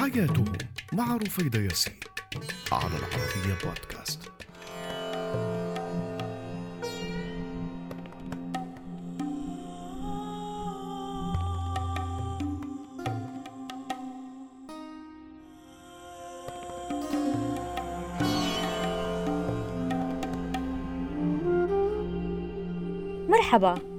حياته مع رفيدة ياسين على العربية بودكاست. مرحبا.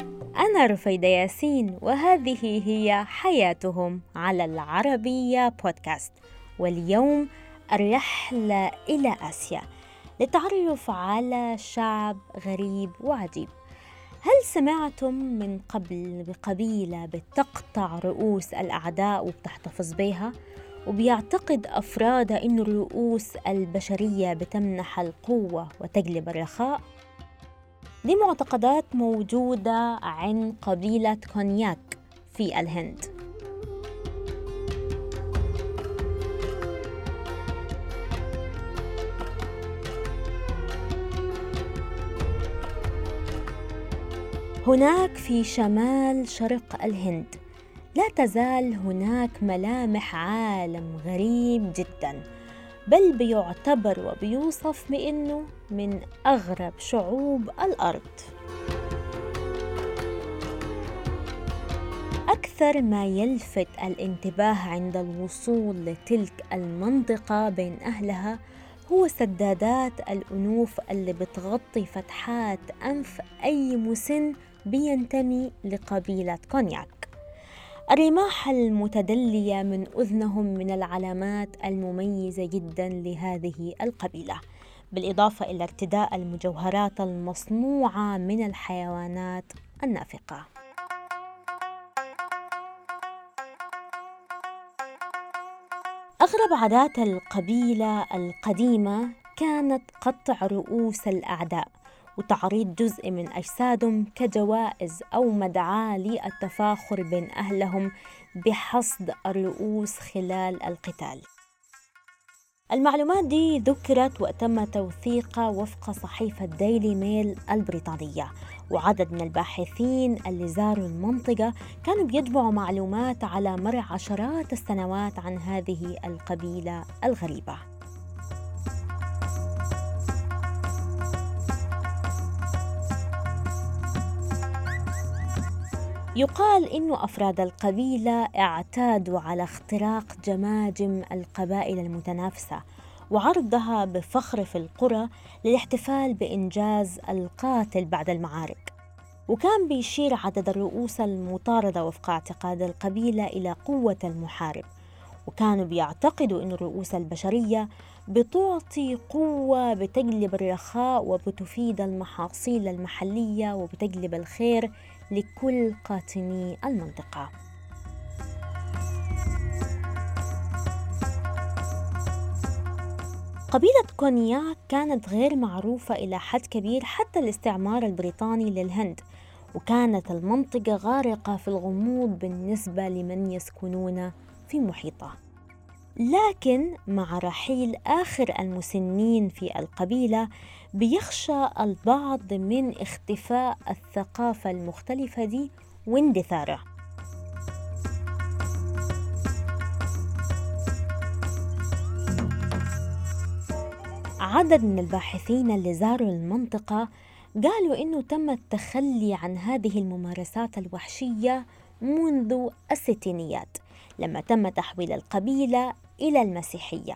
أنا رفيدة ياسين وهذه هي حياتهم على العربية بودكاست واليوم الرحلة إلى آسيا للتعرف على شعب غريب وعجيب هل سمعتم من قبل بقبيلة بتقطع رؤوس الأعداء وبتحتفظ بها؟ وبيعتقد أفرادها إن الرؤوس البشرية بتمنح القوة وتجلب الرخاء؟ دي معتقدات موجودة عند قبيلة كونياك في الهند. هناك في شمال شرق الهند. لا تزال هناك ملامح عالم غريب جدا. بل بيعتبر وبيوصف بأنه من أغرب شعوب الأرض. أكثر ما يلفت الانتباه عند الوصول لتلك المنطقة بين أهلها هو سدادات الأنوف اللي بتغطي فتحات أنف أي مسن بينتمي لقبيلة كونياك. الرماح المتدلية من أذنهم من العلامات المميزة جدا لهذه القبيلة بالإضافة إلى ارتداء المجوهرات المصنوعة من الحيوانات النافقة. أغرب عادات القبيلة القديمة كانت قطع رؤوس الأعداء وتعريض جزء من أجسادهم كجوائز أو مدعاة للتفاخر بين أهلهم بحصد الرؤوس خلال القتال. المعلومات دي ذكرت وتم توثيقها وفق صحيفة ديلي ميل البريطانية. وعدد من الباحثين اللي زاروا المنطقة كانوا بيجمعوا معلومات على مر عشرات السنوات عن هذه القبيلة الغريبة. يقال إن أفراد القبيلة اعتادوا على اختراق جماجم القبائل المتنافسة وعرضها بفخر في القرى للاحتفال بإنجاز القاتل بعد المعارك. وكان بيشير عدد الرؤوس المطاردة وفق اعتقاد القبيلة إلى قوة المحارب. وكانوا بيعتقدوا أن الرؤوس البشرية بتعطي قوة بتجلب الرخاء وبتفيد المحاصيل المحلية وبتجلب الخير لكل قاطني المنطقة. قبيلة كونياك كانت غير معروفة إلى حد كبير حتى الاستعمار البريطاني للهند وكانت المنطقة غارقة في الغموض بالنسبة لمن يسكنون في محيطها. لكن مع رحيل آخر المسنين في القبيلة بيخشى البعض من اختفاء الثقافة المختلفة دي واندثارها عدد من الباحثين اللي زاروا المنطقة قالوا إنه تم التخلي عن هذه الممارسات الوحشية منذ الستينيات. لما تم تحويل القبيلة إلى المسيحية.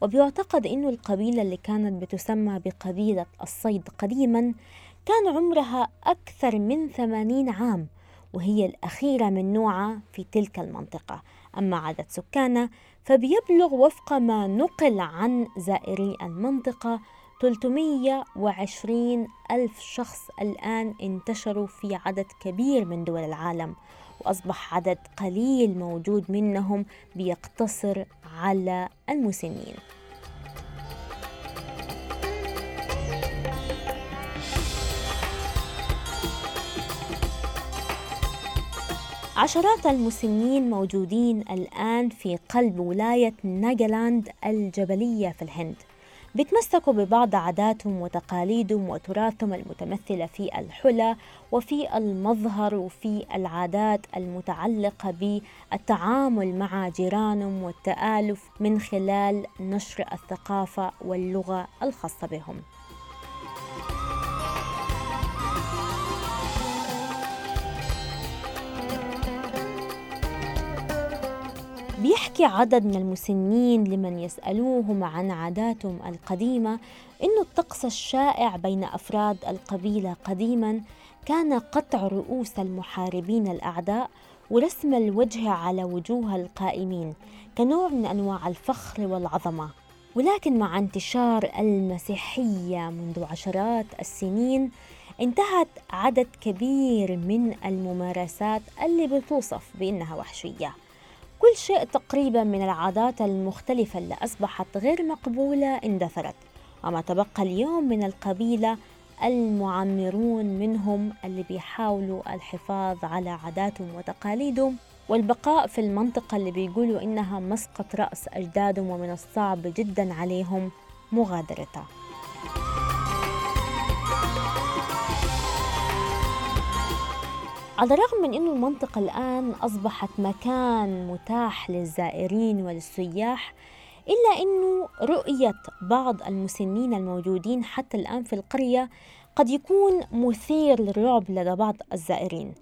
وبيعتقد أن القبيلة اللي كانت بتسمى بقبيلة الصيد قديما كان عمرها أكثر من ثمانين عام وهي الأخيرة من نوعها في تلك المنطقة. أما عدد سكانها فبيبلغ وفق ما نقل عن زائري المنطقة 320 ألف شخص الآن انتشروا في عدد كبير من دول العالم. وأصبح عدد قليل موجود منهم بيقتصر على المسنين. عشرات المسنين موجودين الآن في قلب ولاية ناجالاند الجبلية في الهند. بيتمسكوا ببعض عاداتهم وتقاليدهم وتراثهم المتمثلة في الحلى وفي المظهر وفي العادات المتعلقة بالتعامل مع جيرانهم والتآلف من خلال نشر الثقافة واللغة الخاصة بهم. بيحكي عدد من المسنين لمن يسألوهم عن عاداتهم القديمة إنه الطقس الشائع بين أفراد القبيلة قديما كان قطع رؤوس المحاربين الأعداء ورسم الوجه على وجوه القائمين كنوع من أنواع الفخر والعظمة. ولكن مع انتشار المسيحية منذ عشرات السنين انتهت عدد كبير من الممارسات اللي بتوصف بأنها وحشية. كل شيء تقريبا من العادات المختلفة اللي أصبحت غير مقبولة اندثرت. وما تبقى اليوم من القبيلة المعمرون منهم اللي بيحاولوا الحفاظ على عاداتهم وتقاليدهم والبقاء في المنطقة اللي بيقولوا إنها مسقط رأس أجدادهم ومن الصعب جدا عليهم مغادرتها. على الرغم من أن المنطقة الآن أصبحت مكان متاح للزائرين وللسياح إلا أنه رؤية بعض المسنين الموجودين حتى الآن في القرية قد يكون مثير للرعب لدى بعض الزائرين.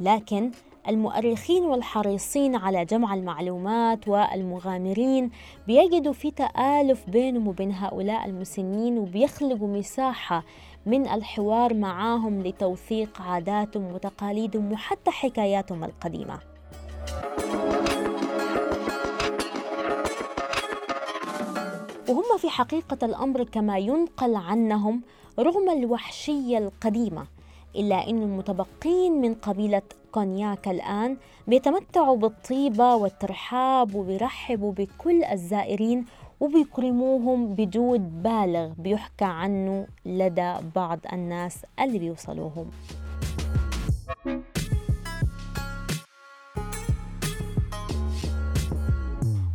لكن المؤرخين والحريصين على جمع المعلومات والمغامرين بيجدوا في تآلف بينهم وبين هؤلاء المسنين وبيخلقوا مساحة من الحوار معاهم لتوثيق عاداتهم وتقاليدهم وحتى حكاياتهم القديمة. وهم في حقيقة الأمر كما ينقل عنهم رغم الوحشية القديمة إلا أن المتبقين من قبيلة كونياك الآن بيتمتعوا بالطيبة والترحاب وبيرحبوا بكل الزائرين وبيكرموهم بجود بالغ بيحكى عنه لدى بعض الناس اللي بيوصلوهم.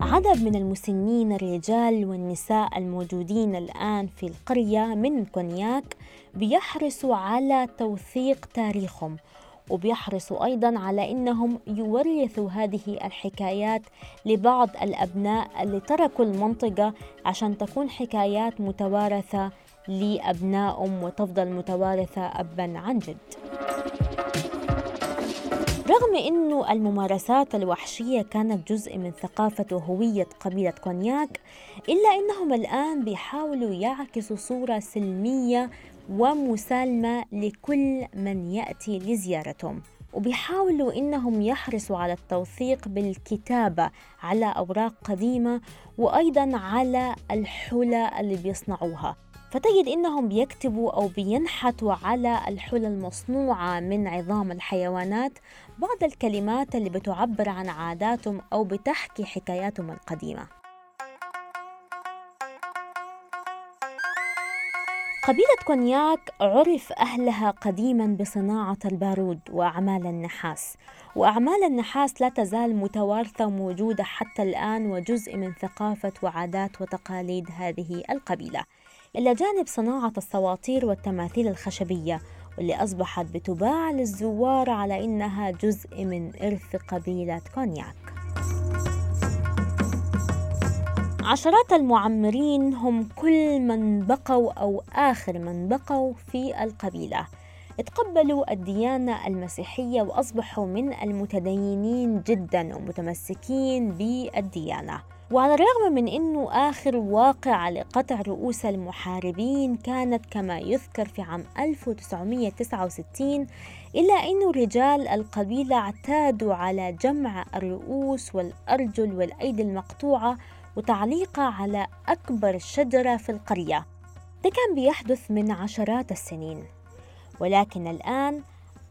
عدد من المسنين الرجال والنساء الموجودين الآن في القرية من كونياك بيحرصوا على توثيق تاريخهم وبيحرصوا أيضا على أنهم يورثوا هذه الحكايات لبعض الأبناء اللي تركوا المنطقة عشان تكون حكايات متوارثة لأبنائهم وتفضل متوارثة أبا عن جد. رغم أنه الممارسات الوحشية كانت جزء من ثقافة وهوية قبيلة كونياك إلا أنهم الآن بيحاولوا يعكسوا صورة سلمية ومسالمة لكل من يأتي لزيارتهم. وبيحاولوا إنهم يحرصوا على التوثيق بالكتابة على أوراق قديمة وأيضا على الحلى اللي بيصنعوها. فتجد إنهم بيكتبوا أو بينحتوا على الحلى المصنوعة من عظام الحيوانات بعض الكلمات اللي بتعبر عن عاداتهم أو بتحكي حكاياتهم القديمة. قبيلة كونياك عرف أهلها قديما بصناعة البارود وأعمال النحاس. وأعمال النحاس لا تزال متوارثة وموجودة حتى الآن وجزء من ثقافة وعادات وتقاليد هذه القبيلة. إلى جانب صناعة السواطير والتماثيل الخشبية واللي أصبحت بتباع للزوار على إنها جزء من إرث قبيلة كونياك. عشرات المعمرين هم كل من بقوا أو آخر من بقوا في القبيلة. تقبلوا الديانة المسيحية وأصبحوا من المتدينين جدا ومتمسكين بالديانة. وعلى الرغم من أنه آخر واقعة لقطع رؤوس المحاربين كانت كما يذكر في عام 1969 إلا أن رجال القبيلة اعتادوا على جمع الرؤوس والأرجل والأيدي المقطوعة وتعليقها على أكبر شجرة في القرية. ده كان بيحدث من عشرات السنين. ولكن الآن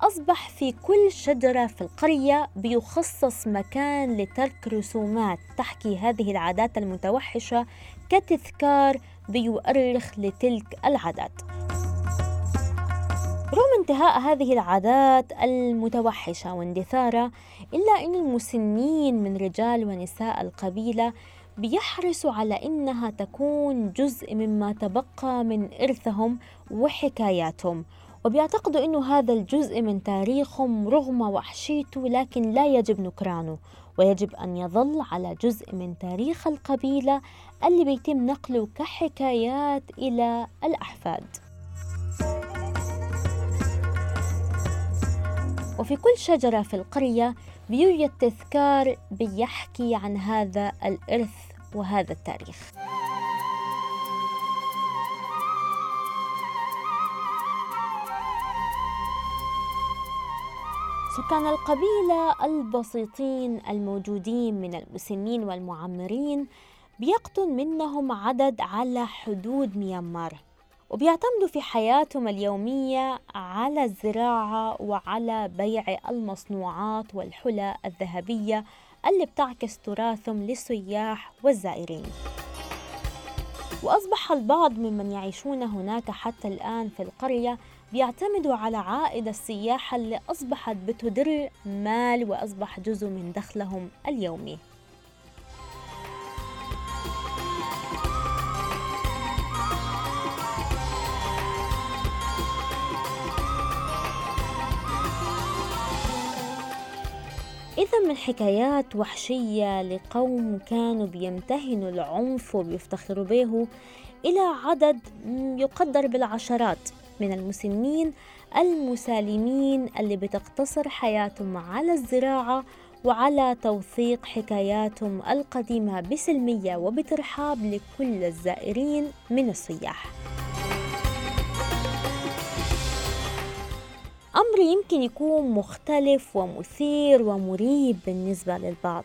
أصبح في كل شجرة في القرية بيخصص مكان لترك رسومات تحكي هذه العادات المتوحشة كتذكار بيؤرخ لتلك العادات. رغم انتهاء هذه العادات المتوحشة واندثارها إلا أن المسنين من رجال ونساء القبيلة بيحرصوا على إنها تكون جزء مما تبقى من إرثهم وحكاياتهم وبيعتقدوا أنه هذا الجزء من تاريخهم رغم وحشيته لكن لا يجب نكرانه ويجب أن يظل على جزء من تاريخ القبيلة اللي بيتم نقله كحكايات إلى الأحفاد. وفي كل شجرة في القرية بيوجد تذكار بيحكي عن هذا الإرث وهذا التاريخ. سكان القبيلة البسيطين الموجودين من المسنين والمعمرين بيقطن منهم عدد على حدود ميانمار وبيعتمدوا في حياتهم اليومية على الزراعة وعلى بيع المصنوعات والحلى الذهبية اللي بتعكس تراثهم للسياح والزائرين. وأصبح البعض ممن يعيشون هناك حتى الآن في القرية بيعتمدوا على عائد السياحة اللي أصبحت بتدر مال وأصبح جزء من دخلهم اليومي. إذا من حكايات وحشية لقوم كانوا بيمتهنوا العنف وبيفتخروا به إلى عدد يقدر بالعشرات من المسنين المسالمين اللي بتقتصر حياتهم على الزراعة وعلى توثيق حكاياتهم القديمة بسلمية وبترحاب لكل الزائرين من السياح. أمر يمكن يكون مختلف ومثير ومريب بالنسبة للبعض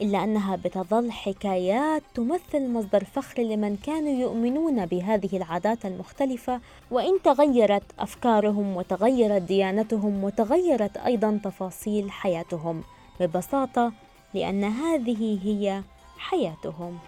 إلا أنها بتظل حكايات تمثل مصدر فخر لمن كانوا يؤمنون بهذه العادات المختلفة. وإن تغيرت أفكارهم وتغيرت ديانتهم وتغيرت أيضا تفاصيل حياتهم ببساطة لأن هذه هي حياتهم.